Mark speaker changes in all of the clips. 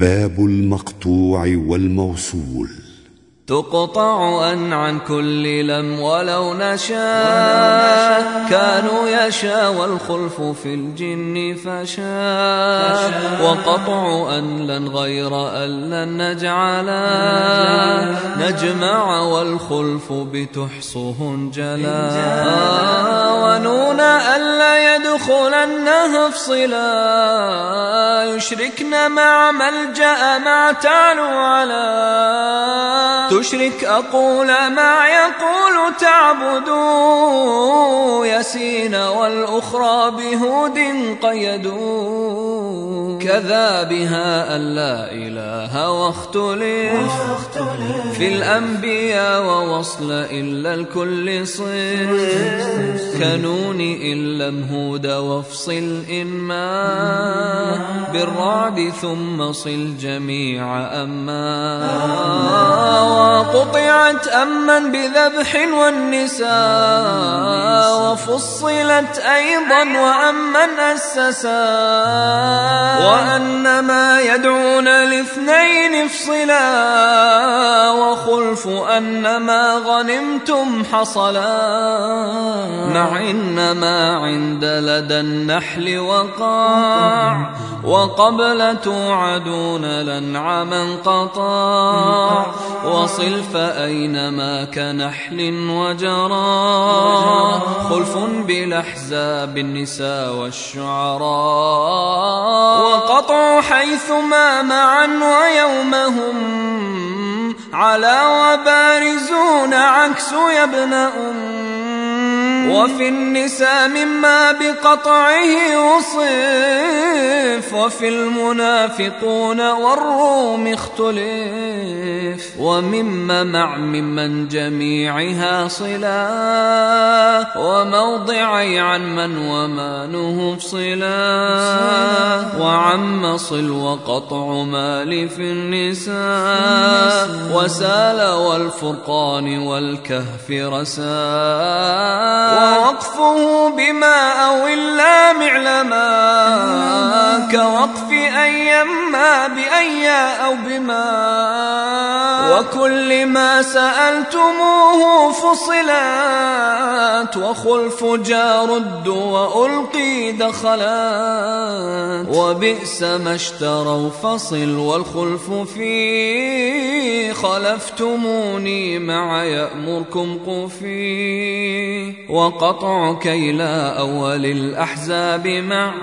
Speaker 1: باب المقطوع والموصول.
Speaker 2: تقطع أن عن كل لم ولو نشاء كانوا يشاء والخلف في الجن فشاء. وقطع أن لن غير أن لن نجعلا نجمع والخلف بتحصه جلا. ونون ألا يدخلنها افصلا يشركن مع ملجأ مع تعلو على تشرك أقول ما يقول تعبدوا يسين والأخرى بهود قيدوا كذا بها أن لا إله واختلف في الأنبياء ووصل إلا الكل صف كنون إن لم هود وافصل إن ما بالرعد ثم صل جميع أما. وقطعت أما بذبح والنساء. وفصلت أيضا وأمن أسسا وأن ما يدعون الاثنين افصلا وخلف أن ما غنمتم حصلا مع إنما عند لدى النحل وقاع وقبل توعدون لنعما قطاع وصل فأينما كنحل وجرى. خلف بالأحزاب النساء والشعراء وقطع حيثما معا ويومهم على وبارزون عكس يا ابن أم وفي النساء مما بقطعه وصف وفي المنافقون والروم اختلف ومما مع ممن جميعها صلا وموضعي عن من وما نهف صلا وعم صل وقطع مال في النساء وسال والفرقان والكهف رسا. ووقفه بما أو إلا معلما كوقف أيما بأي أو بما وكل ما سألتموه فصلات وخلف جار وألقي دخلات وبئس ما اشتروا فصل والخلف فيه خلفتموني مع يأمركم قفي وقطع كيلا أول الأحزاب مع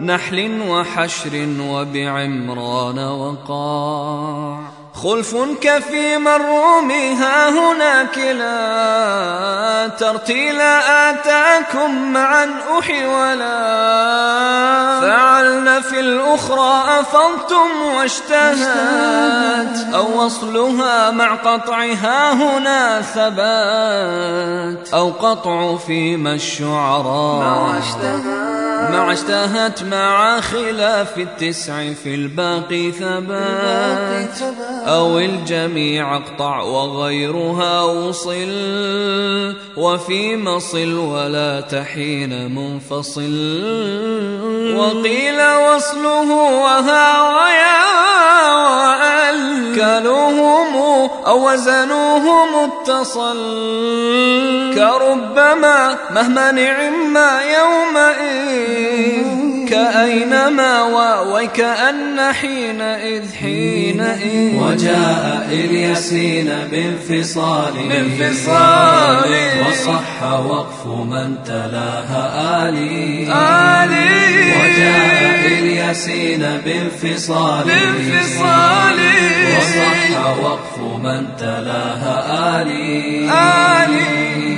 Speaker 2: نحل وحشر وبعمران وقاع خلف كفي الروم ها هنا كلا ترتيلا آتاكم معا أحي ولا فعلن في الأخرى أفضتم واشتهت. أو وصلها مع قطعها هنا ثبات. أو قطع فيما الشعراء. مع اشتهت مع خلاف التسع في الباقي ثبات. أو الجميع اقطع وغيرها وصل. وفي مصل ولا تحين منفصل. وقيل وصله وها ويا وأل كلوهم أو وزنوه متصل كربما مهما نعم يومئذ كأينما وكأن حينئذ حينئذ.
Speaker 3: وجاء إلياسين بانفصال.
Speaker 2: بانفصال.
Speaker 3: وصح وقف من تلاها آلي.
Speaker 2: آلي.
Speaker 3: وجاء إلياسين بانفصال.
Speaker 2: بانفصال.
Speaker 3: وصح وقف من تلاها آلي.
Speaker 2: آلي.